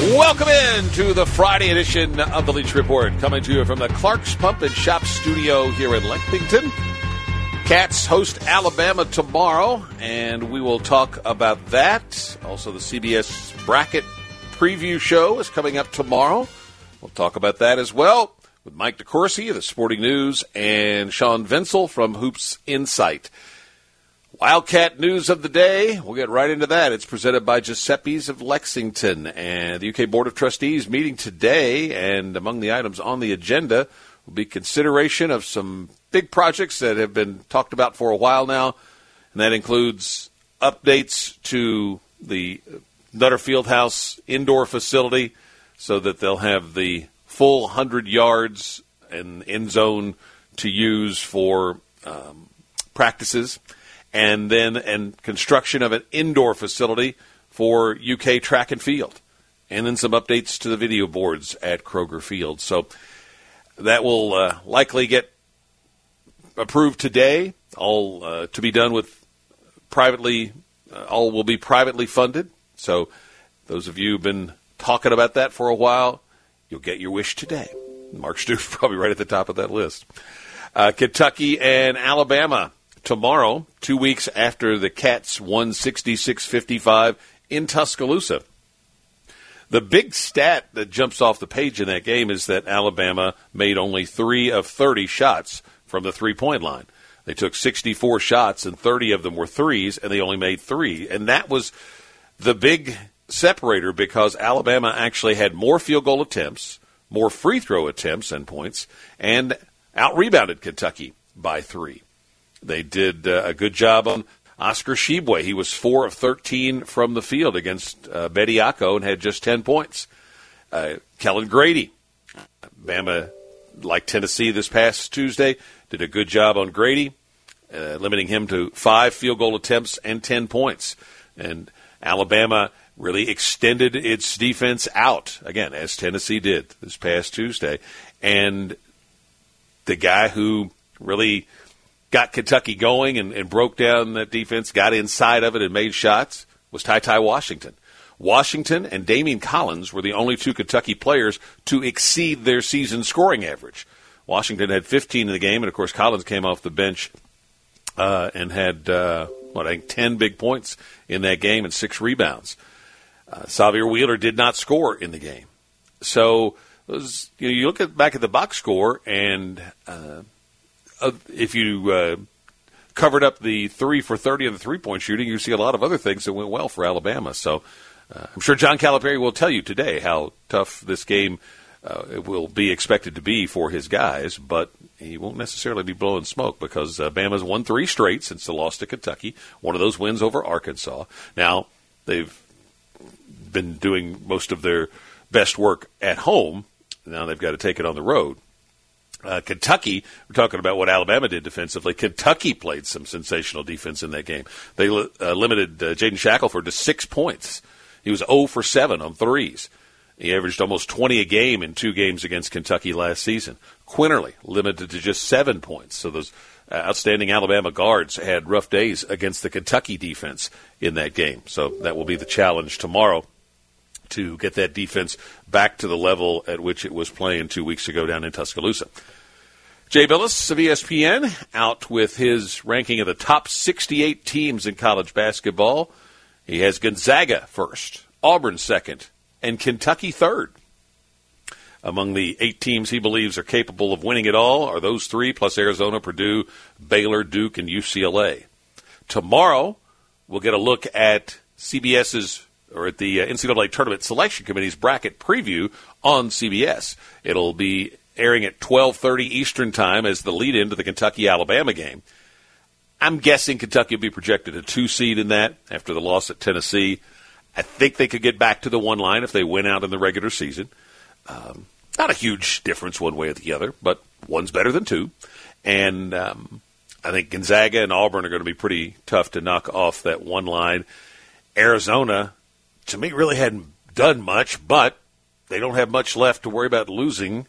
Welcome in to the Friday edition of the Leach Report, coming to you from the Clark's Pump and Shop studio here in Lexington. Cats host Alabama tomorrow, and we will talk about that. Also, the CBS bracket preview show is coming up tomorrow. We'll talk about that as well with Mike DeCourcy of the Sporting News and Sean Vensil from Hoops Insight. Wildcat news of the day. We'll get right into that. It's presented by Giuseppe's of Lexington and the UK Board of Trustees meeting today. And among the items on the agenda will be consideration of some big projects that have been talked about for a while now. And that includes updates to the Nutter Fieldhouse indoor facility so that they'll have the full 100 yards and end zone to use for um, practices and then and construction of an indoor facility for UK track and field, and then some updates to the video boards at Kroger Field. So that will uh, likely get approved today. All uh, to be done with privately. Uh, all will be privately funded. So those of you who've been talking about that for a while, you'll get your wish today. Mark Stoops probably right at the top of that list. Uh, Kentucky and Alabama tomorrow, two weeks after the Cats won 66 55 in Tuscaloosa. The big stat that jumps off the page in that game is that Alabama made only three of 30 shots from the three point line. They took 64 shots, and 30 of them were threes, and they only made three. And that was the big separator because Alabama actually had more field goal attempts, more free throw attempts and points, and out rebounded Kentucky by three. They did uh, a good job on Oscar Tshiebwe. He was 4 of 13 from the field against uh, Bediako and had just 10 points. Uh, Kellan Grady, Bama, like Tennessee this past Tuesday, did a good job on Grady, uh, limiting him to five field goal attempts and 10 points. And Alabama really extended its defense out, again, as Tennessee did this past Tuesday. And the guy who really – got Kentucky going and, and broke down that defense, got inside of it and made shots was Ty Ty Washington. Washington and Daimion Collins were the only two Kentucky players to exceed their season scoring average. Washington had 15 in the game, and of course Collins came off the bench uh, and had uh, what I think 10 big points in that game and six rebounds. Uh, Sahvir Wheeler did not score in the game, so was, you, know, you look at back at the box score and if you uh, covered up the three for 30 of the three point shooting, you see a lot of other things that went well for Alabama. So uh, I'm sure John Calipari will tell you today how tough this game uh, will be expected to be for his guys, but he won't necessarily be blowing smoke because uh, won three straight since the loss to Kentucky. One of those wins over Arkansas. Now they've been doing most of their best work at home. Now they've got to take it on the road. Uh, Kentucky, we're talking about what Alabama did defensively. Kentucky played some sensational defense in that game. They uh, limited uh, Jaden Shackelford to six points. He was 0 for 7 on threes. He averaged almost 20 a game in two games against Kentucky last season. Quinerly limited to just seven points. So those uh, outstanding Alabama guards had rough days against the Kentucky defense in that game. So that will be the challenge tomorrow to get that defense back to the level at which it was playing two weeks ago down in Tuscaloosa. Jay Bilas of ESPN out with his ranking of the top 68 teams in college basketball. He has Gonzaga first, Auburn second, and Kentucky third. Among the eight teams he believes are capable of winning it all are those three, plus Arizona, Purdue, Baylor, Duke, and UCLA. Tomorrow, we'll get a look at CBS's or at the uh, NCAA Tournament Selection Committee's bracket preview on CBS. It'll be airing at 12:30 Eastern Time as the lead-in to the Kentucky-Alabama game. I'm guessing Kentucky will be projected a two seed in that after the loss at Tennessee. I think they could get back to the one line if they win out in the regular season. Um, not a huge difference one way or the other, but one's better than two. And um, I think Gonzaga and Auburn are going to be pretty tough to knock off that one line. Arizona, to me, really hadn't done much, but they don't have much left to worry about losing.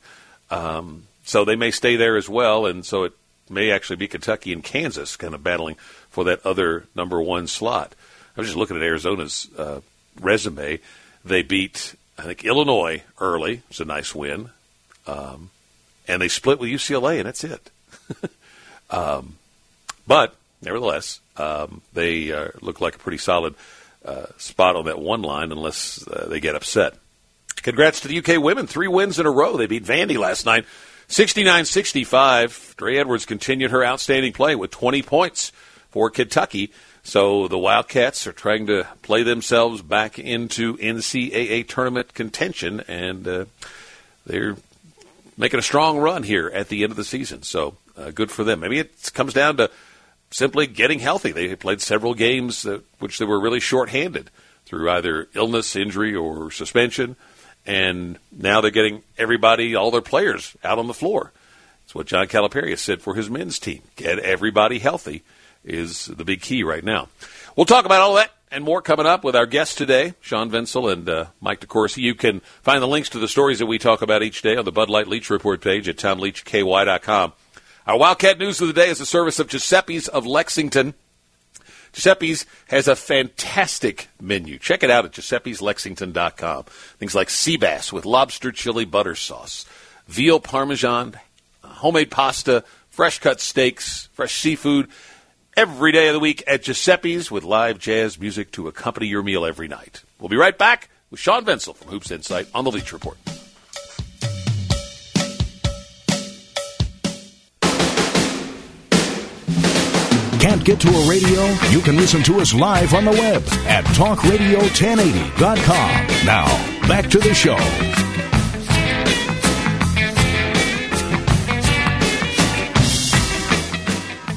Um, so they may stay there as well. And so it may actually be Kentucky and Kansas kind of battling for that other number one slot. I was just looking at Arizona's uh, resume. They beat, I think, Illinois early. It's a nice win. Um, and they split with UCLA, and that's it. um, but nevertheless, um, they uh, look like a pretty solid uh, spot on that one line unless uh, they get upset. Congrats to the UK women. Three wins in a row. They beat Vandy last night 69 65. Dre Edwards continued her outstanding play with 20 points for Kentucky. So the Wildcats are trying to play themselves back into NCAA tournament contention, and uh, they're making a strong run here at the end of the season. So uh, good for them. Maybe it comes down to simply getting healthy. They played several games which they were really shorthanded through either illness, injury, or suspension, and now they're getting everybody, all their players, out on the floor. It's what John Calipari said for his men's team: get everybody healthy is the big key right now. We'll talk about all that and more coming up with our guests today, Sean Vensil and uh, Mike DeCourcy. You can find the links to the stories that we talk about each day on the Bud Light Leach Report page at TomLeachKY.com. Our Wildcat News of the Day is a service of Giuseppe's of Lexington. Giuseppe's has a fantastic menu. Check it out at giuseppe'slexington.com. Things like sea bass with lobster chili butter sauce, veal parmesan, homemade pasta, fresh cut steaks, fresh seafood, every day of the week at Giuseppe's with live jazz music to accompany your meal every night. We'll be right back with Sean Vensil from Hoops Insight on the Leach Report. Can't get to a radio? You can listen to us live on the web at talkradio1080.com. Now, back to the show.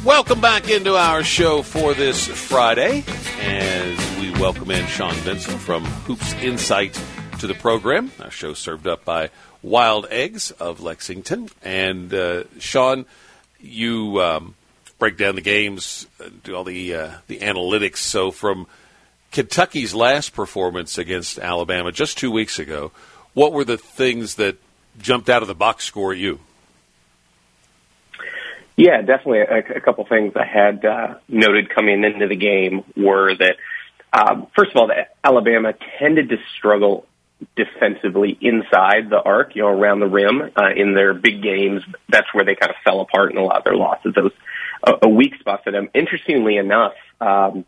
Welcome back into our show for this Friday as we welcome in Sean Vensil from Hoops Insight to the program. Our show served up by Wild Eggs of Lexington. And uh, Sean, you um, break down the games, uh, do all the uh, the analytics. So from Kentucky's last performance against Alabama just two weeks ago, what were the things that jumped out of the box score at you? Yeah, definitely. A, a couple things I had uh, noted coming into the game were that, um, first of all, that Alabama tended to struggle defensively inside the arc, you know, around the rim uh, in their big games. That's where they kind of fell apart in a lot of their losses. Those a, a weak spot for them. Interestingly enough, um,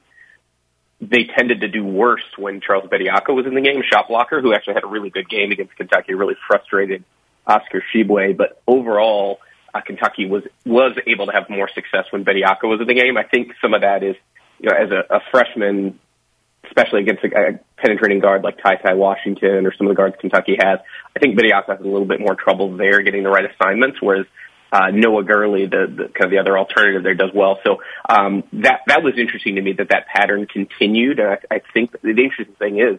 they tended to do worse when Charles Bediako was in the game, shot blocker, who actually had a really good game against Kentucky, really frustrated Oscar Tshiebwe. But overall, uh, Kentucky was was able to have more success when Bediako was in the game. I think some of that is, you know, as a, a freshman, especially against a, a penetrating guard like Ty Ty Washington or some of the guards Kentucky has, I think Bediako has a little bit more trouble there getting the right assignments, whereas uh, Noah Gurley, the, the kind of the other alternative there, does well. So um, that that was interesting to me that that pattern continued. And I, I think the interesting thing is,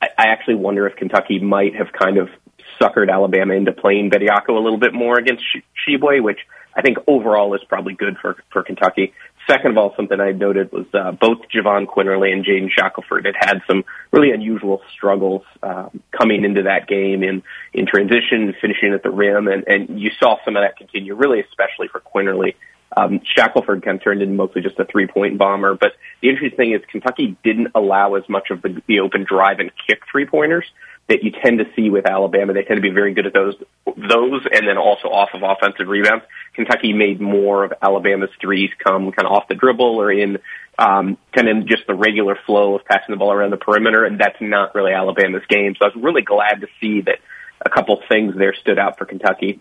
I, I actually wonder if Kentucky might have kind of suckered Alabama into playing Bediako a little bit more against Tshiebwe, which I think overall is probably good for for Kentucky. Second of all, something I noted was uh, both Javon Quinerly and Jaden Shackelford had had some really unusual struggles um, coming into that game in in transition, finishing at the rim, and, and you saw some of that continue, really especially for Quinerly. Um, Shackelford kind of turned into mostly just a three point bomber, but the interesting thing is Kentucky didn't allow as much of the, the open drive and kick three pointers that you tend to see with Alabama. They tend to be very good at those, those, and then also off of offensive rebounds. Kentucky made more of Alabama's threes come kind of off the dribble or in um, kind of just the regular flow of passing the ball around the perimeter, and that's not really Alabama's game. So I was really glad to see that a couple things there stood out for Kentucky.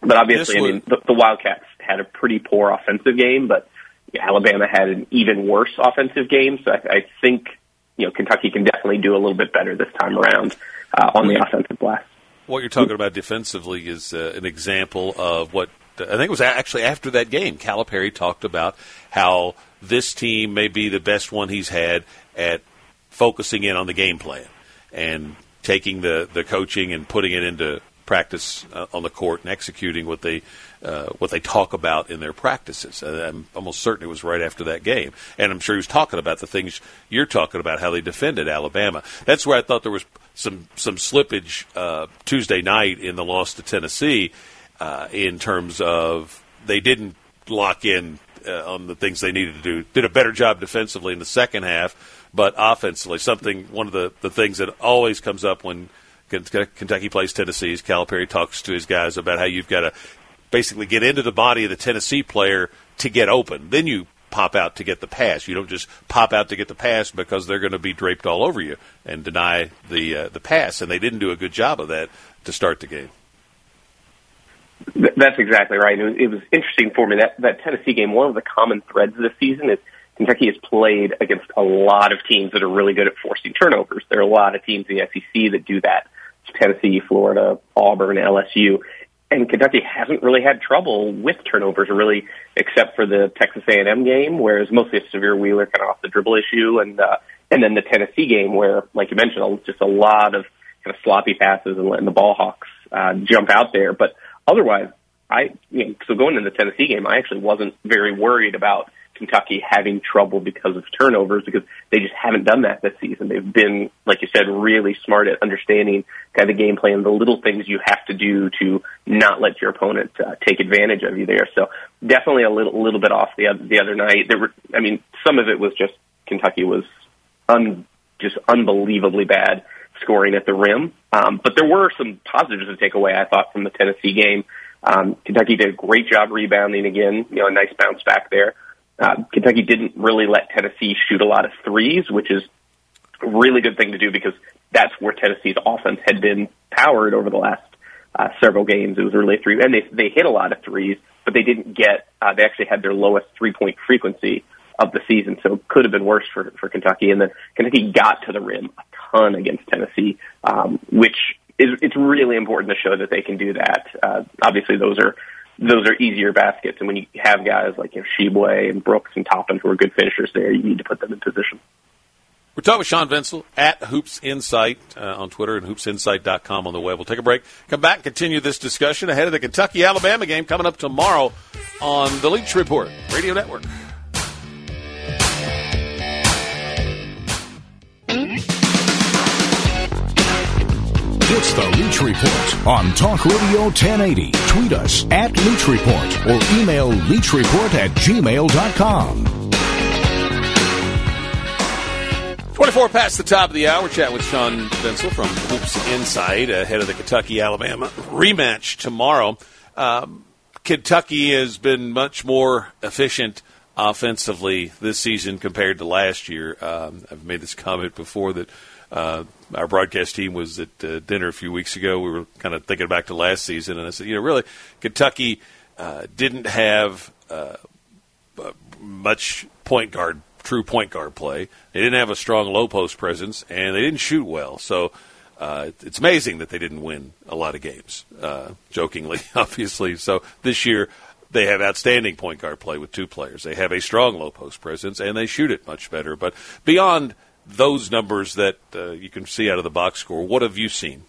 But obviously, I mean, the, the Wildcats had a pretty poor offensive game, but Alabama had an even worse offensive game. So I, I think you know Kentucky can definitely do a little bit better this time around uh, on the offensive glass. What you're talking about defensively is uh, an example of what I think it was actually after that game. Calipari talked about how this team may be the best one he's had at focusing in on the game plan and taking the, the coaching and putting it into practice uh, on the court and executing what they uh, what they talk about in their practices. I'm almost certain it was right after that game, and I'm sure he was talking about the things you're talking about, how they defended Alabama. That's where I thought there was some some slippage uh, Tuesday night in the loss to Tennessee uh, in terms of they didn't lock in uh, on the things they needed to do. Did a better job defensively in the second half, but offensively, something one of the the things that always comes up when Kentucky plays Tennessee Calipari talks to his guys about how you've got to basically get into the body of the Tennessee player to get open. Then you pop out to get the pass. You don't just pop out to get the pass because they're going to be draped all over you and deny the uh, the pass. And they didn't do a good job of that to start the game. That's exactly right. It was, it was interesting for me that that Tennessee game. One of the common threads of this season is Kentucky has played against a lot of teams that are really good at forcing turnovers. There are a lot of teams in the SEC that do that. Tennessee, Florida, Auburn, LSU and Kentucky hasn't really had trouble with turnovers, really, except for the Texas A&M game, where it's mostly a Sahvir Wheeler kind of off the dribble issue, and uh, and then the Tennessee game, where, like you mentioned, just a lot of kind of sloppy passes and letting the ball hawks uh, jump out there. But otherwise, I you know, so going into the Tennessee game, I actually wasn't very worried about Kentucky having trouble because of turnovers because they just haven't done that this season. They've been, like you said, really smart at understanding kind of the game plan, the little things you have to do to not let your opponent uh, take advantage of you there. So definitely a little, little bit off the the other night. There were, I mean, some of it was just Kentucky was un, just unbelievably bad scoring at the rim. Um, but there were some positives to take away, I thought, from the Tennessee game. Um, Kentucky did a great job rebounding again, you know, a nice bounce back there. Uh, Kentucky didn't really let Tennessee shoot a lot of threes, which is a really good thing to do because that's where Tennessee's offense had been powered over the last uh, several games. It was really three, and they they hit a lot of threes, but they didn't get. Uh, they actually had their lowest three point frequency of the season, so it could have been worse for for Kentucky. And then Kentucky got to the rim a ton against Tennessee, um, which is it's really important to show that they can do that. Uh, obviously, those are those are easier baskets. And when you have guys like you know, Tshiebwe and Brooks and Toppin who are good finishers there, you need to put them in position. We're talking with Sean Vensil at Hoops Insight uh, on Twitter and hoopsinsight.com on the web. We'll take a break, come back, and continue this discussion ahead of the Kentucky Alabama game coming up tomorrow on the Leach Report Radio Network. It's the Leach Report on Talk Radio 1080. Tweet us at Leach Report or email leachreport at gmail.com. 24 past the top of the hour. Chat with Sean Vensil from Hoops Insight ahead of the Kentucky Alabama rematch tomorrow. Um, Kentucky has been much more efficient offensively this season compared to last year. Um, I've made this comment before that uh, our broadcast team was at uh, dinner a few weeks ago. We were kind of thinking back to last season, and I said, you know, really, Kentucky uh, didn't have uh, much point guard, true point guard play. They didn't have a strong low post presence, and they didn't shoot well. So uh, it's amazing that they didn't win a lot of games. Uh, jokingly, obviously. So this year. They have outstanding point guard play with two players. They have a strong low post presence, and they shoot it much better. But beyond those numbers that uh, you can see out of the box score. What have you seen?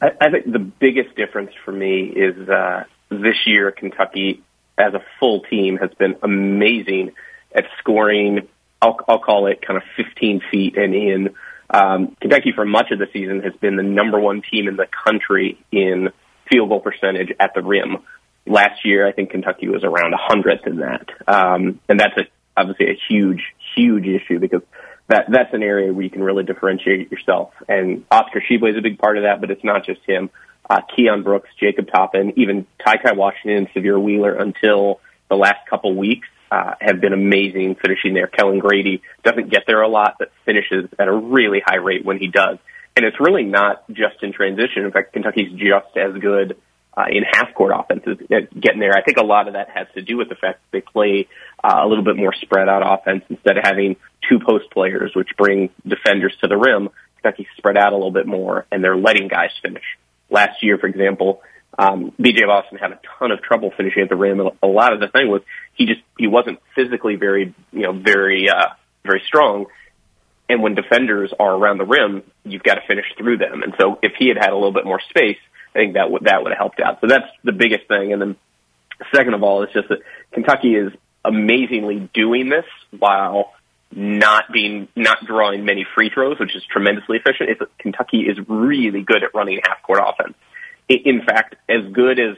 I, I think the biggest difference for me is uh, this year Kentucky, as a full team, has been amazing at scoring. I'll, I'll call it kind of 15 feet and in. Um, Kentucky, for much of the season, has been the number one team in the country in field goal percentage at the rim. Last year, I think Kentucky was around a hundredth in that, um, and that's a, obviously a huge, huge issue because that that's an area where you can really differentiate yourself. And Oscar Tshiebwe is a big part of that, but it's not just him. Uh, Keion Brooks, Jacob Toppin, even Ty Ty Washington Sahvir Wheeler until the last couple weeks uh, have been amazing finishing there. Kellan Grady doesn't get there a lot, but finishes at a really high rate when he does. And it's really not just in transition. In fact, Kentucky's just as good uh, in half court offenses getting there. I think a lot of that has to do with the fact that they play uh, a little bit more spread out offense instead of having two post players, which bring defenders to the rim. Kentucky spread out a little bit more, and they're letting guys finish. Last year, for example, um, BJ Boston had a ton of trouble finishing at the rim, and a lot of the thing was he just he wasn't physically very you know very uh, very strong. And when defenders are around the rim, you've got to finish through them. And so if he had had a little bit more space, I think that would that would have helped out. So that's the biggest thing. And then second of all, it's just that Kentucky is amazingly doing this while not being not drawing many free throws, which is tremendously efficient. It's, Kentucky is really good at running half court offense. In fact, as good as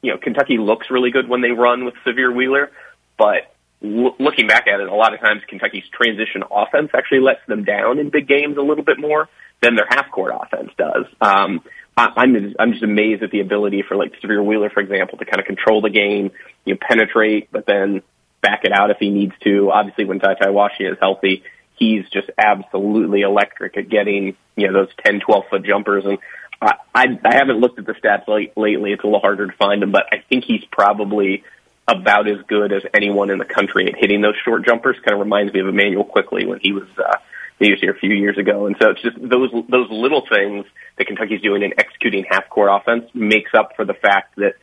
you know, Kentucky looks really good when they run with Sahvir Wheeler, but l- looking back at it, a lot of times Kentucky's transition offense actually lets them down in big games a little bit more than their half court offense does. Um, I'm I'm just amazed at the ability for like Sahvir Wheeler, for example, to kind of control the game, you know, penetrate, but then back it out if he needs to. Obviously, when Ty Ty Washi is healthy, he's just absolutely electric at getting you know those 10, 12 foot jumpers. And I I, I haven't looked at the stats late, lately; it's a little harder to find him, but I think he's probably about as good as anyone in the country at hitting those short jumpers. Kind of reminds me of Immanuel Quickley when he was. Uh, he was here a few years ago, and so it's just those those little things that Kentucky's doing in executing half court offense makes up for the fact that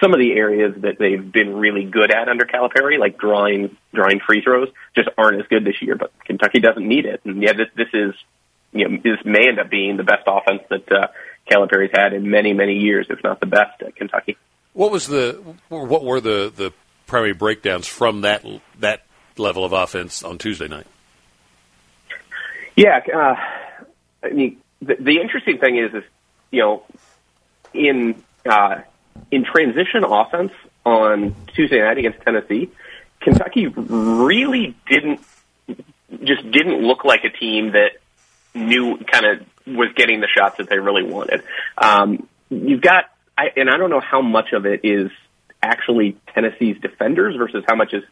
some of the areas that they've been really good at under Calipari, like drawing drawing free throws, just aren't as good this year. But Kentucky doesn't need it, and yeah, this this is you know this may end up being the best offense that uh, Calipari's had in many many years, if not the best at Kentucky. What was the what were the the primary breakdowns from that that level of offense on Tuesday night? Yeah, uh, I mean, the, the interesting thing is, is you know, in uh, in transition offense on Tuesday night against Tennessee, Kentucky really didn't just didn't look like a team that knew kind of was getting the shots that they really wanted. Um, you've got, I, and I don't know how much of it is actually Tennessee's defenders versus how much is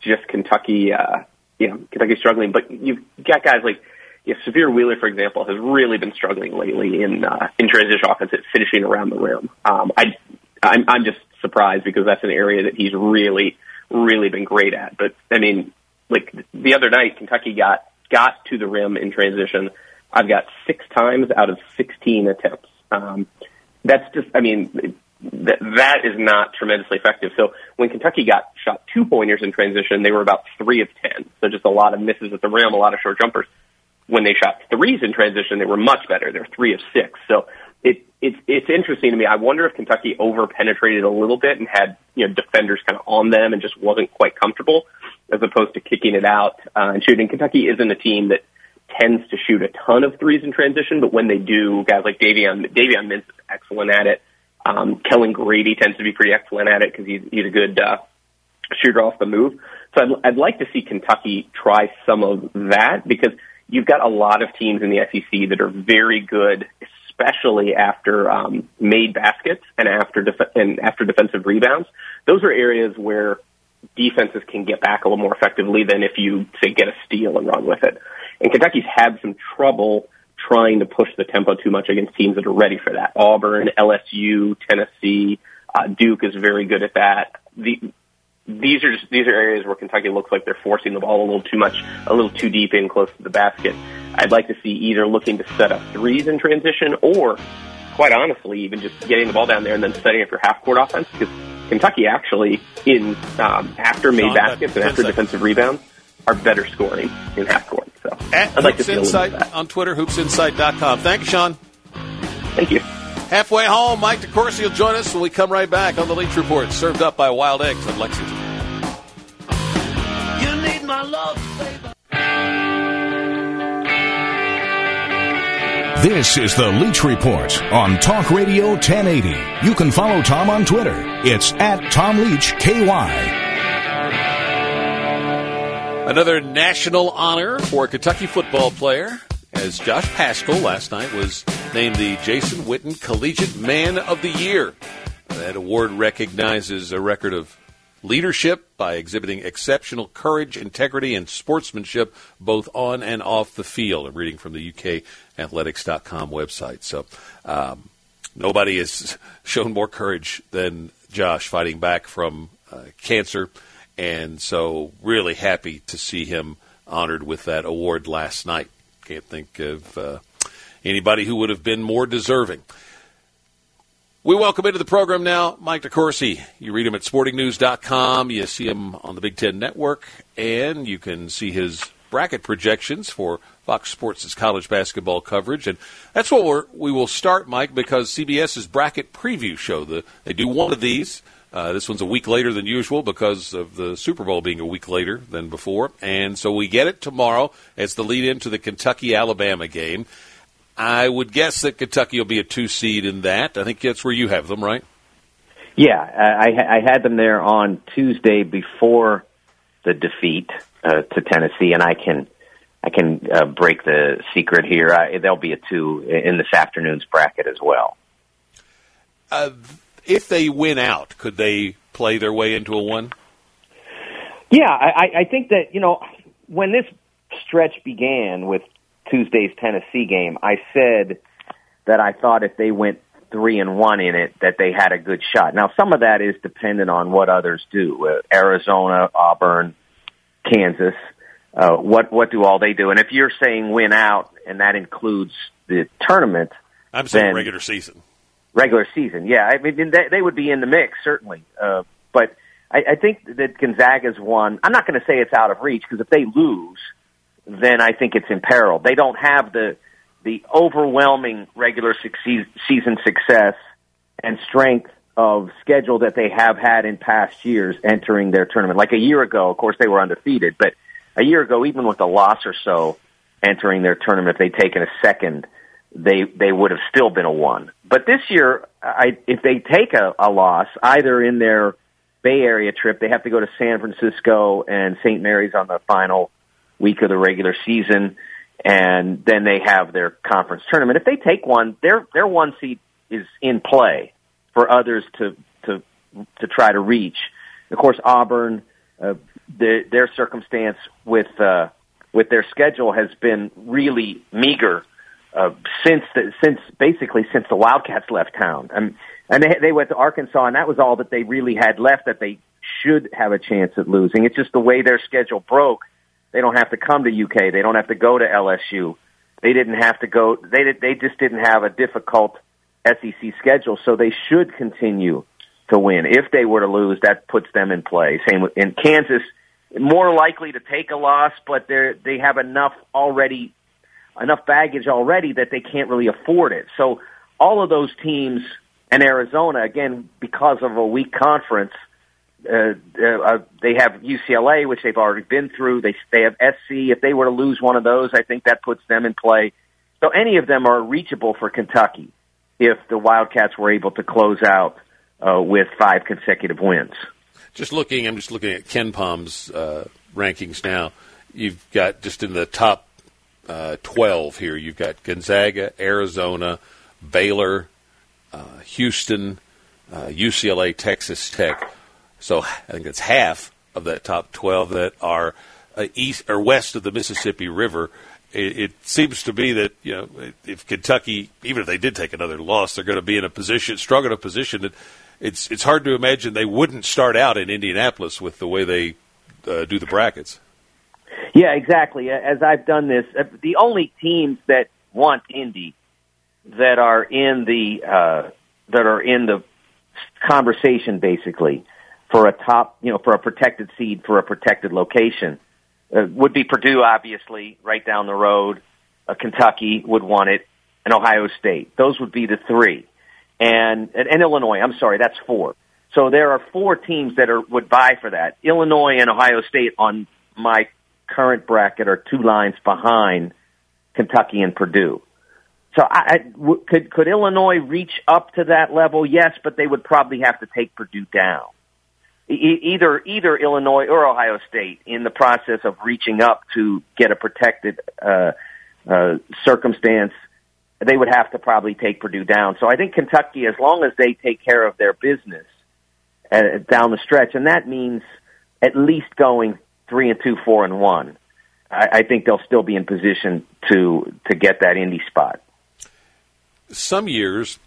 just Kentucky, uh, you know, Kentucky struggling. But you've got guys like yeah, Sahvir Wheeler, for example, has really been struggling lately in uh, in transition offense at finishing around the rim. Um, I, I'm, I'm just surprised because that's an area that he's really, really been great at. But I mean, like the other night, Kentucky got got to the rim in transition. I've got six times out of 16 attempts. Um, that's just, I mean, that that is not tremendously effective. So when Kentucky got shot two pointers in transition, they were about three of ten. So just a lot of misses at the rim, a lot of short jumpers when they shot threes in transition, they were much better. They're three of six. So it, it's it's interesting to me. I wonder if Kentucky over penetrated a little bit and had you know defenders kind of on them and just wasn't quite comfortable, as opposed to kicking it out uh, and shooting. Kentucky isn't a team that tends to shoot a ton of threes in transition, but when they do, guys like Davion Davion Mintz is excellent at it. Um, Kellan Grady tends to be pretty excellent at it because he's he's a good uh, shooter off the move. So I'd, I'd like to see Kentucky try some of that because you've got a lot of teams in the SEC that are very good, especially after um, made baskets and after def- and after defensive rebounds. Those are areas where defenses can get back a little more effectively than if you say get a steal and run with it. And Kentucky's had some trouble trying to push the tempo too much against teams that are ready for that. Auburn, LSU, Tennessee, uh, Duke is very good at that. The these are just, these are areas where Kentucky looks like they're forcing the ball a little too much, a little too deep in close to the basket. I'd like to see either looking to set up threes in transition or, quite honestly, even just getting the ball down there and then setting up your half court offense because Kentucky actually in um, after made Sean, baskets and after seconds. defensive rebounds are better scoring in half court. So At I'd like Hoops to see Insight on Twitter, hoopsinsight.com. Thank you, Sean. Thank you. Halfway home, Mike DeCourcy will join us when we come right back on the Leach Report, served up by Wild Eggs of Lexington. You need my love, baby. This is the Leach Report on Talk Radio 1080. You can follow Tom on Twitter. It's at Tom Leach KY. Another national honor for a Kentucky football player as Josh Paschal last night was named the Jason Witten Collegiate Man of the Year. That award recognizes a record of leadership by exhibiting exceptional courage, integrity, and sportsmanship both on and off the field. I'm reading from the UKathletics.com website. So um, nobody has shown more courage than Josh fighting back from uh, cancer. And so, really happy to see him honored with that award last night. Can't think of uh, anybody who would have been more deserving. We welcome into the program now Mike DeCourcy. You read him at sportingnews.com. You see him on the Big Ten Network, and you can see his bracket projections for Fox Sports' college basketball coverage, and that's what we will start, Mike, because CBS's bracket preview show. The, they do one of these. Uh, this one's a week later than usual because of the Super Bowl being a week later than before, and so we get it tomorrow as the lead into the Kentucky Alabama game. I would guess that Kentucky will be a two seed in that. I think that's where you have them, right? Yeah, I, I had them there on Tuesday before the defeat uh, to Tennessee, and I can I can uh, break the secret here. I, there'll be a two in this afternoon's bracket as well. Uh, if they win out, could they play their way into a one? Yeah, I, I think that you know when this stretch began with Tuesday's Tennessee game, I said that I thought if they went three and one in it, that they had a good shot. Now, some of that is dependent on what others do. Uh, Arizona, Auburn, Kansas. Uh, what what do all they do? And if you're saying win out, and that includes the tournament, I'm saying regular season. Regular season, yeah. I mean, they, they would be in the mix certainly, uh, but I, I think that Gonzaga's one. I'm not going to say it's out of reach because if they lose, then I think it's in peril. They don't have the the overwhelming regular season success and strength of schedule that they have had in past years entering their tournament. Like a year ago, of course, they were undefeated, but a year ago, even with a loss or so entering their tournament, if they'd taken a second, they they would have still been a one. But this year, I, if they take a, a loss, either in their Bay Area trip, they have to go to San Francisco and St. Mary's on the final week of the regular season and then they have their conference tournament. If they take one, their their one seat is in play for others to to to try to reach. Of course, Auburn, uh, the, their circumstance with uh, with their schedule has been really meager uh, since the, since basically since the Wildcats left town. and and they they went to Arkansas, and that was all that they really had left that they should have a chance at losing. It's just the way their schedule broke they don't have to come to UK. They don't have to go to LSU. They didn't have to go. They they just didn't have a difficult SEC schedule, so they should continue to win. If they were to lose, that puts them in play. Same with in Kansas, more likely to take a loss, but they they have enough already, enough baggage already that they can't really afford it. So all of those teams and Arizona, again, because of a weak conference, uh, uh, they have UCLA, which they've already been through. They they have SC. If they were to lose one of those, I think that puts them in play. So any of them are reachable for Kentucky if the Wildcats were able to close out uh, with five consecutive wins. Just looking, I'm just looking at KenPom's uh, rankings now. You've got just in the top uh, 12 here. You've got Gonzaga, Arizona, Baylor, uh, Houston, UCLA, Texas Tech so I think it's half of that top 12 that are uh, east or west of the Mississippi River. It, it, seems to be that you know if Kentucky, even if they did take another loss, they're going to be in a position, strong enough position that it's it's hard to imagine they wouldn't start out in Indianapolis with the way they uh, do the brackets. Yeah, exactly. As I've done this, uh, the only teams that want Indy that are in the uh, that are in the conversation basically for a top, you know, for a protected seed for a protected location. Uh, would be Purdue, obviously, right down the road. Uh, Kentucky would want it, and Ohio State. Those would be the three, and, and and Illinois. I'm sorry, that's four. So there are four teams that are would buy for that. Illinois and Ohio State on my current bracket are two lines behind Kentucky and Purdue. So I, I w- could could Illinois reach up to that level? Yes, but they would probably have to take Purdue down either either Illinois or Ohio State in the process of reaching up to get a protected uh, uh, circumstance, they would have to probably take Purdue down. So I think Kentucky, as long as they take care of their business uh, down the stretch, and that means at least going three and two, four and one, I, I think they'll still be in position to to get that Indy spot. Some years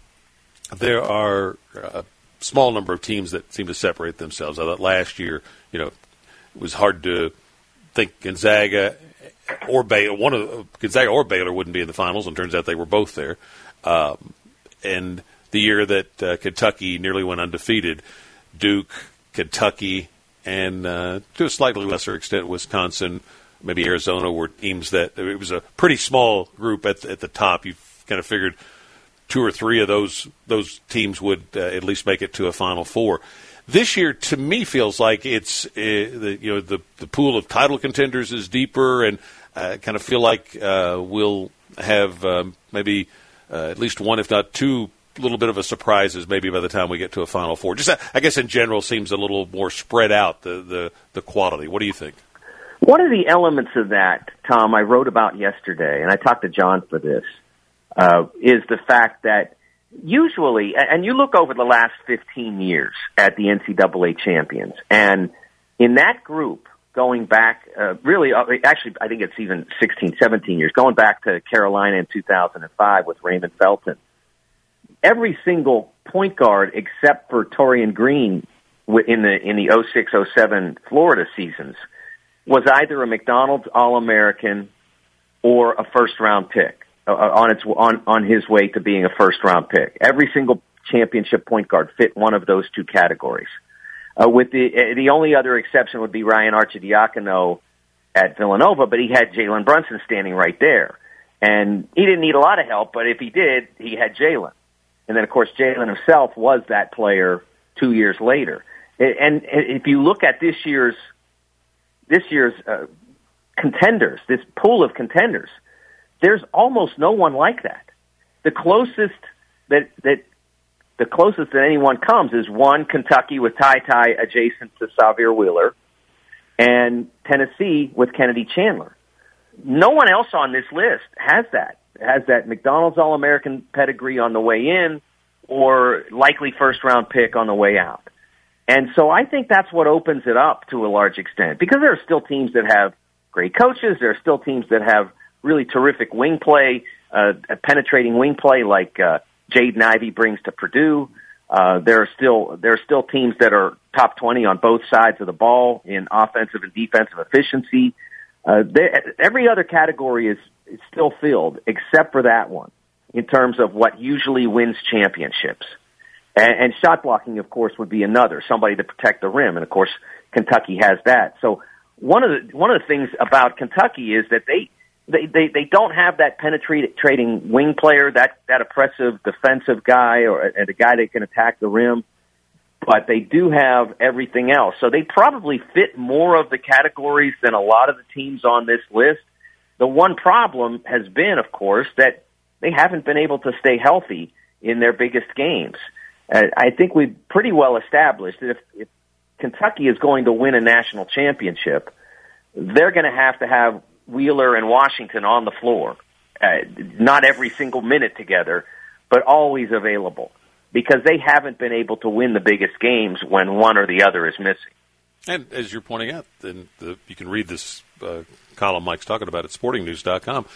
there are a small number of teams that seem to separate themselves. I thought last year, you know, it was hard to think Gonzaga or Baylor, one of Gonzaga or Baylor wouldn't be in the finals, and turns out they were both there. Um, and the year that uh, Kentucky nearly went undefeated, Duke, Kentucky, and uh, to a slightly lesser extent Wisconsin maybe Arizona were teams that it was a pretty small group at the, at the top. You kind of figured two or three of those those teams would uh, at least make it to a Final Four. This year, to me, feels like it's uh, the you know the the pool of title contenders is deeper, and I kind of feel like uh, we'll have um, maybe uh, at least one, if not two, little bit of a surprises maybe by the time we get to a Final Four. Just I guess in general seems a little more spread out the the, the quality. What do you think? One of the elements of that, Tom, I wrote about yesterday, and I talked to John for this, uh, is the fact that usually, and you look over the last 15 years at the NCAA champions, and in that group, going back, uh, really, uh, actually, I think it's even 16, 17 years, going back to Carolina in 2005 with Raymond Felton, every single point guard except for Taurean Green in the in the 0607 Florida seasons was either a McDonald's All American or a first round pick uh, on its on on his way to being a first round pick. Every single championship point guard fit one of those two categories. Uh, with the uh, the only other exception would be Ryan Arcidiacono at Villanova, but he had Jalen Brunson standing right there, and he didn't need a lot of help. But if he did, he had Jalen, and then of course Jalen himself was that player two years later. And if you look at this year's this year's uh, contenders, this pool of contenders, there's almost no one like that. The closest that that the closest that anyone comes is one Kentucky with Ty Ty adjacent to Sahvir Wheeler, and Tennessee with Kennedy Chandler. No one else on this list has that. Has that McDonald's All American pedigree on the way in, or likely first round pick on the way out. And so I think that's what opens it up to a large extent because there are still teams that have great coaches. There are still teams that have really terrific wing play, uh, penetrating wing play like uh, Jaden Ivey brings to Purdue. Uh, there are still there are still teams that are top twenty on both sides of the ball in offensive and defensive efficiency. Uh, they, every other category is, still filled except for that one in terms of what usually wins championships. And, and shot blocking, of course, would be another somebody to protect the rim, and of course, Kentucky has that. So one of the one of the things about Kentucky is that they they, they, they don't have that penetrating wing player, that, that oppressive defensive guy or a, a guy that can attack the rim, but they do have everything else. So they probably fit more of the categories than a lot of the teams on this list. The one problem has been, of course, that they haven't been able to stay healthy in their biggest games. Uh, I think we've pretty well established that if, if Kentucky is going to win a national championship, they're going to have to have Wheeler and Washington on the floor, uh, not every single minute together, but always available because they haven't been able to win the biggest games when one or the other is missing. And as you're pointing out, then the, you can read this uh, column Mike's talking about at SportingNews.com.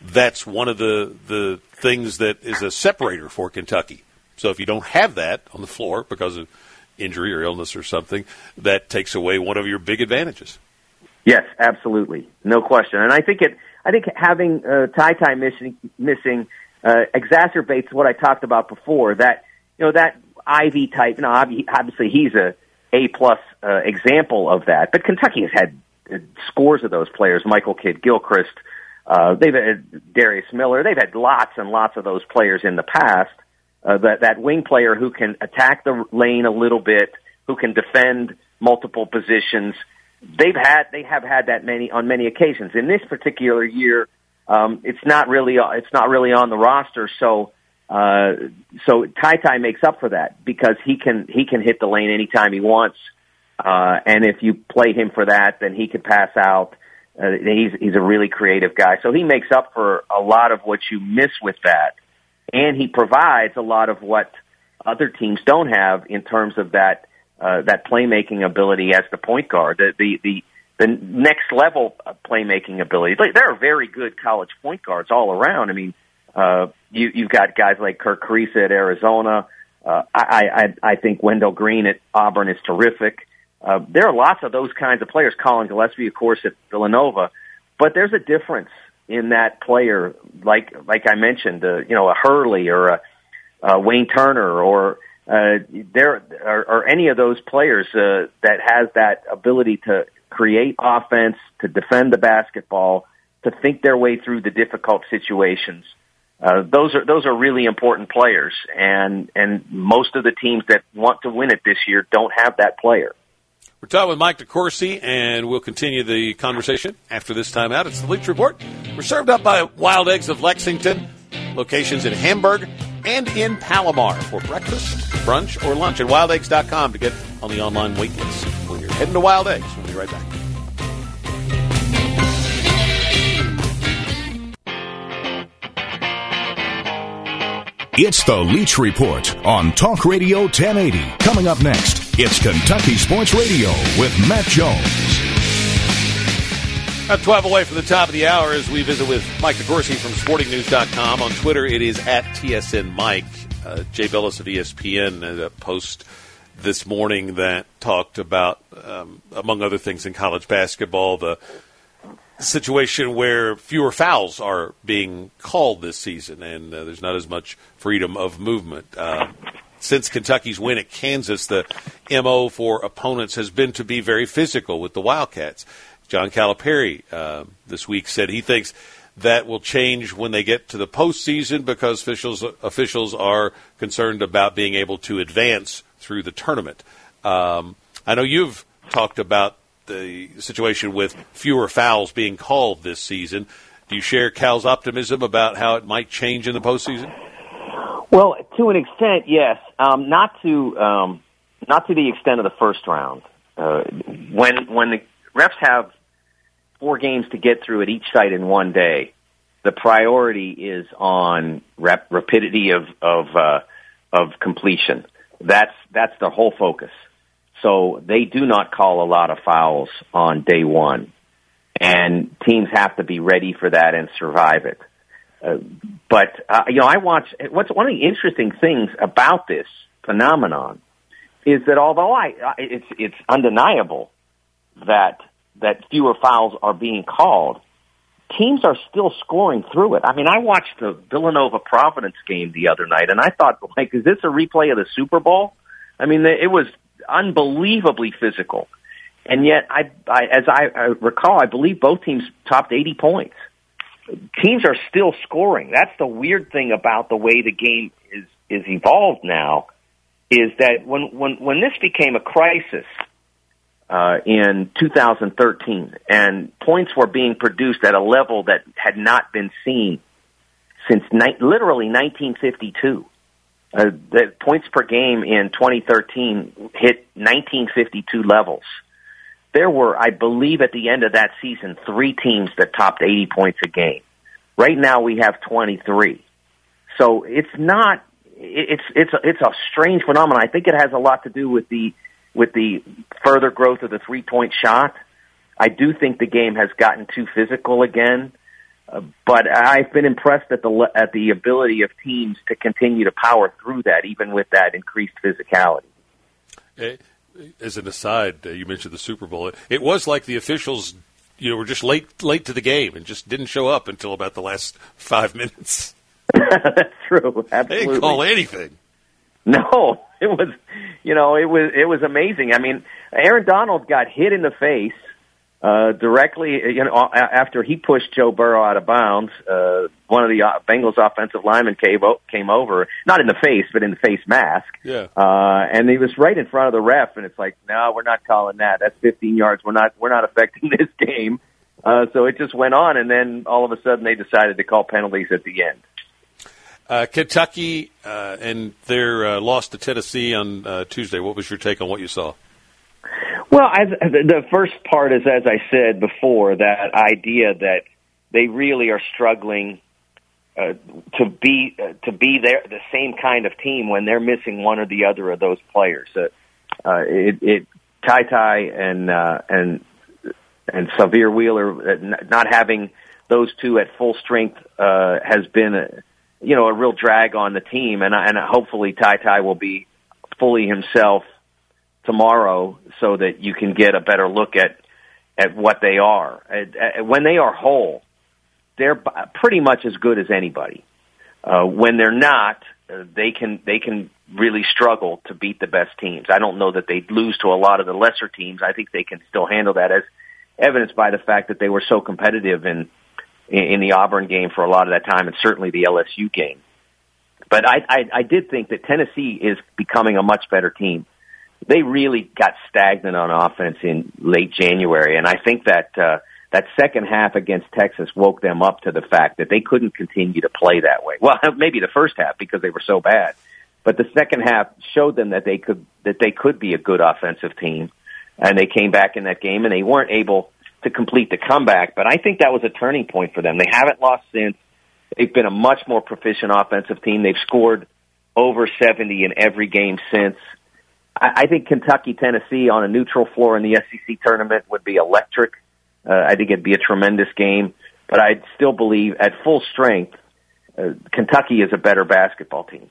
That's one of the the things that is a separator for Kentucky. So if you don't have that on the floor because of injury or illness or something, that takes away one of your big advantages. Yes, absolutely, no question. And I think it. I think having uh, Ty Ty missing missing uh, exacerbates what I talked about before. That you know that Ivey type. You know, obviously he's a A plus uh, example of that. But Kentucky has had scores of those players. Michael Kidd Gilchrist. Uh, they've had Darius Miller. They've had lots and lots of those players in the past. Uh, that that wing player who can attack the lane a little bit, who can defend multiple positions they've had they have had that many on many occasions. In this particular year, um, it's not really it's not really on the roster. So uh, so Ty Ty makes up for that because he can he can hit the lane anytime he wants. Uh, and if you play him for that, then he could pass out. Uh, he's he's a really creative guy, so he makes up for a lot of what you miss with that, and he provides a lot of what other teams don't have in terms of that uh, that playmaking ability as the point guard, the the the, the next level of playmaking ability. There are very good college point guards all around. I mean, uh, you you've got guys like Kerr Kriisa at Arizona. Uh, I, I I think Wendell Green at Auburn is terrific. Uh, there are lots of those kinds of players. Collin Gillespie, of course, at Villanova, but there's a difference in that player. Like like I mentioned, uh, you know, a Hurley or a, a Wayne Turner or uh, there are, are any of those players uh, that has that ability to create offense, to defend the basketball, to think their way through the difficult situations. Uh, those are those are really important players, and and most of the teams that want to win it this year don't have that player. We're talking with Mike DeCourcy, and we'll continue the conversation after this time out. It's the Leach Report. We're served up by Wild Eggs of Lexington, locations in Hamburg and in Palomar for breakfast, brunch, or lunch. And wildeggs.com to get on the online wait list when you're heading to Wild Eggs. We'll be right back. It's the Leach Report on Talk Radio 1080. Coming up next, it's Kentucky Sports Radio with Matt Jones. At 12 away from the top of the hour as we visit with Mike DeCourcy from SportingNews.com. On Twitter, it is at TSN Mike. Uh, Jay Bilas of ESPN a post this morning that talked about, um, among other things in college basketball, the situation where fewer fouls are being called this season, and uh, there's not as much freedom of movement. Uh, since Kentucky's win at Kansas, the MO for opponents has been to be very physical with the Wildcats. John Calipari uh, this week said he thinks that will change when they get to the postseason because officials officials are concerned about being able to advance through the tournament. Um, I know you've talked about the situation with fewer fouls being called this season. Do you share Cal's optimism about how it might change in the postseason? Well, to an extent, yes. Um, not to um, not to the extent of the first round. Uh, when when the refs have four games to get through at each site in one day, the priority is on rap- rapidity of of uh, of completion. That's that's the whole focus. So they do not call a lot of fouls on day one. And teams have to be ready for that and survive it. But, uh, you know, I watch, what's one of the interesting things about this phenomenon is that although I, it's, it's undeniable that, that fewer fouls are being called, teams are still scoring through it. I mean, I watched the Villanova Providence game the other night and I thought, like, is this a replay of the Super Bowl? I mean, it was unbelievably physical. And yet, I, I as I, I recall, I believe both teams topped 80 points. Teams are still scoring. That's the weird thing about the way the game is is evolved now, is that when when when this became a crisis uh, in 2013, and points were being produced at a level that had not been seen since ni- literally 1952 uh, the points per game in 2013 hit 1952 levels. There were, I believe, at the end of that season, three teams that topped 80 points a game. Right now, we have 23. So it's not. It's it's a, it's a strange phenomenon. I think it has a lot to do with the with the further growth of the three point shot. I do think the game has gotten too physical again. Uh, but I've been impressed at the at the ability of teams to continue to power through that, even with that increased physicality. As an aside, uh, you mentioned the Super Bowl. It, it, was like the officials, you know, were just late late to the game and just didn't show up until about the last five minutes. That's true. Absolutely. They didn't call anything. No, it was, you know, it was it was amazing. I mean, Aaron Donald got hit in the face uh, directly, you know, after he pushed Joe Burrow out of bounds, uh, one of the uh, Bengals offensive linemen came, came over, not in the face, but in the face mask. Yeah. Uh, and he was right in front of the ref, and it's like, no, we're not calling that. That's 15 yards. We're not, we're not affecting this game. Uh, so it just went on, and then all of a sudden they decided to call penalties at the end. Uh, Kentucky uh, and their uh, loss to Tennessee on uh, Tuesday. What was your take on what you saw? Well, as, the first part is, as I said before, that idea that they really are struggling uh, to be uh, to be the same kind of team when they're missing one or the other of those players. Uh, it, it Ty Ty and uh, and and Sahvir Wheeler uh, not having those two at full strength uh, has been a you know a real drag on the team, and and hopefully Ty Ty will be fully himself tomorrow so that you can get a better look at at what they are. When they are whole, they're pretty much as good as anybody. Uh, when they're not, uh, they can they can really struggle to beat the best teams. I don't know that they'd lose to a lot of the lesser teams. I think they can still handle that, as evidenced by the fact that they were so competitive in in the Auburn game for a lot of that time, and certainly the LSU game. But I, I, I did think that Tennessee is becoming a much better team. They really got stagnant on offense in late January, and I think that uh, that second half against Texas woke them up to the fact that they couldn't continue to play that way. Well, maybe the first half because they were so bad, but the second half showed them that they could that they could be a good offensive team, and they came back in that game and they weren't able to complete the comeback. But I think that was a turning point for them. They haven't lost since. They've been a much more proficient offensive team. They've scored over 70 in every game since. I, I think Kentucky, Tennessee on a neutral floor in the SEC tournament would be electric. Uh, I think it'd be a tremendous game, but I still believe at full strength, uh, Kentucky is a better basketball team.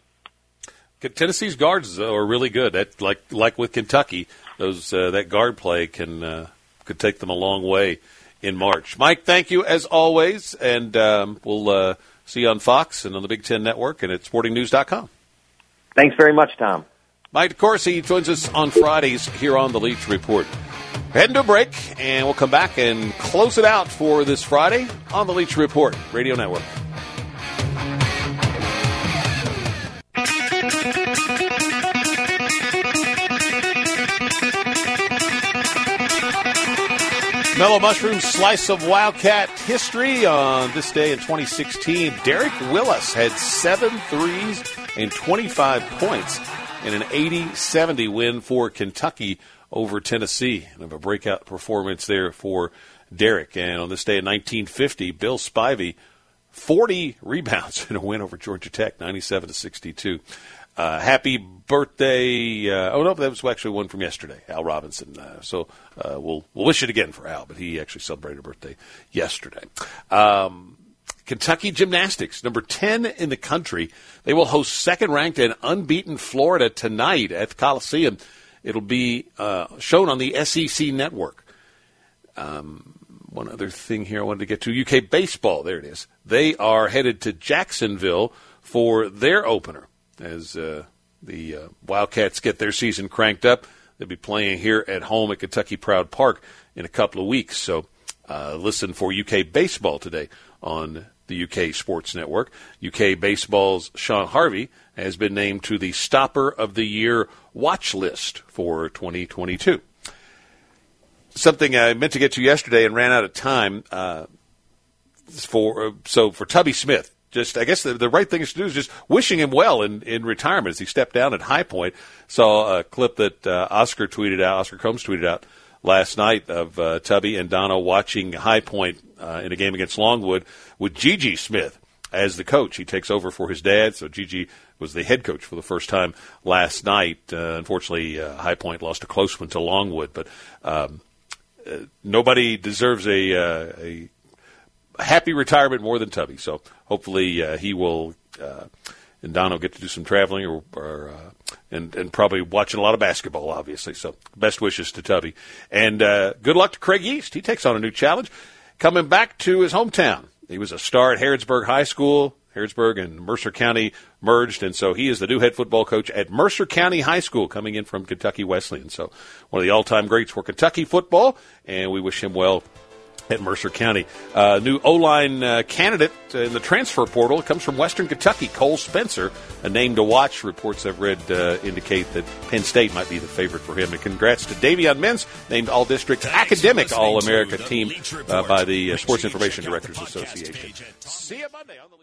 Tennessee's guards are really good. That like like with Kentucky, those uh, that guard play can uh, could take them a long way in March. Mike, thank you as always, and um, we'll uh, see you on Fox and on the Big Ten Network and at SportingNews.com. Thanks very much, Tom. Mike DeCourcy joins us on Fridays here on the Leach Report. Heading to a break, and we'll come back and close it out for this Friday on the Leach Report Radio Network. Mellow Mushroom slice of Wildcat history on this day in 2016. Derek Willis had seven threes and 25 points in an 80-70 win for Kentucky over Tennessee. And of a breakout performance there for Derek. And on this day in 1950, Bill Spivey, 40 rebounds in a win over Georgia Tech, 97 to 62. Uh, happy birthday! Uh, oh no, that was actually one from yesterday, Al Robinson. Uh, so uh, we'll we'll wish it again for Al, but he actually celebrated a birthday yesterday. Um, Kentucky Gymnastics, number 10 in the country. They will host second ranked and unbeaten Florida tonight at the Coliseum. It'll be uh, shown on the SEC network. Um, one other thing here I wanted to get to UK baseball. There it is. They are headed to Jacksonville for their opener as uh, the uh, Wildcats get their season cranked up. They'll be playing here at home at Kentucky Proud Park in a couple of weeks. So uh, listen for UK baseball today on the UK Sports Network. UK baseball's Sean Harney has been named to the Stopper of the Year watch list for 2022. Something I meant to get to yesterday and ran out of time. Uh, for uh, so for Tubby Smith, just I guess the, the right thing to do is just wishing him well in, in retirement as he stepped down at High Point. Saw a clip that uh, Oscar tweeted out, Oscar Combs tweeted out last night of uh, Tubby and Donna watching High Point uh, in a game against Longwood with G.G. Smith as the coach. He takes over for his dad, so G.G. was the head coach for the first time last night. Uh, unfortunately, uh, High Point lost a close one to Longwood, but um, uh, nobody deserves a, uh, a happy retirement more than Tubby. So hopefully he will and Don will get to do some traveling or, or uh, and and probably watching a lot of basketball, obviously. So best wishes to Tubby and uh, good luck to Craig Yeast. He takes on a new challenge, coming back to his hometown. He was a star at Harrodsburg High School. Harrodsburg and Mercer County merged, and so he is the new head football coach at Mercer County High School, coming in from Kentucky Wesleyan. So one of the all-time greats for Kentucky football, and we wish him well at Mercer County. Uh, new O line uh, candidate in the transfer portal comes from Western Kentucky, Cole Spencer, a name to watch. Reports I've read uh, indicate that Penn State might be the favorite for him. And congrats to Davion Mintz, named All District Academic All America team uh, by the uh, Sports Information Directors Association. See you Monday on the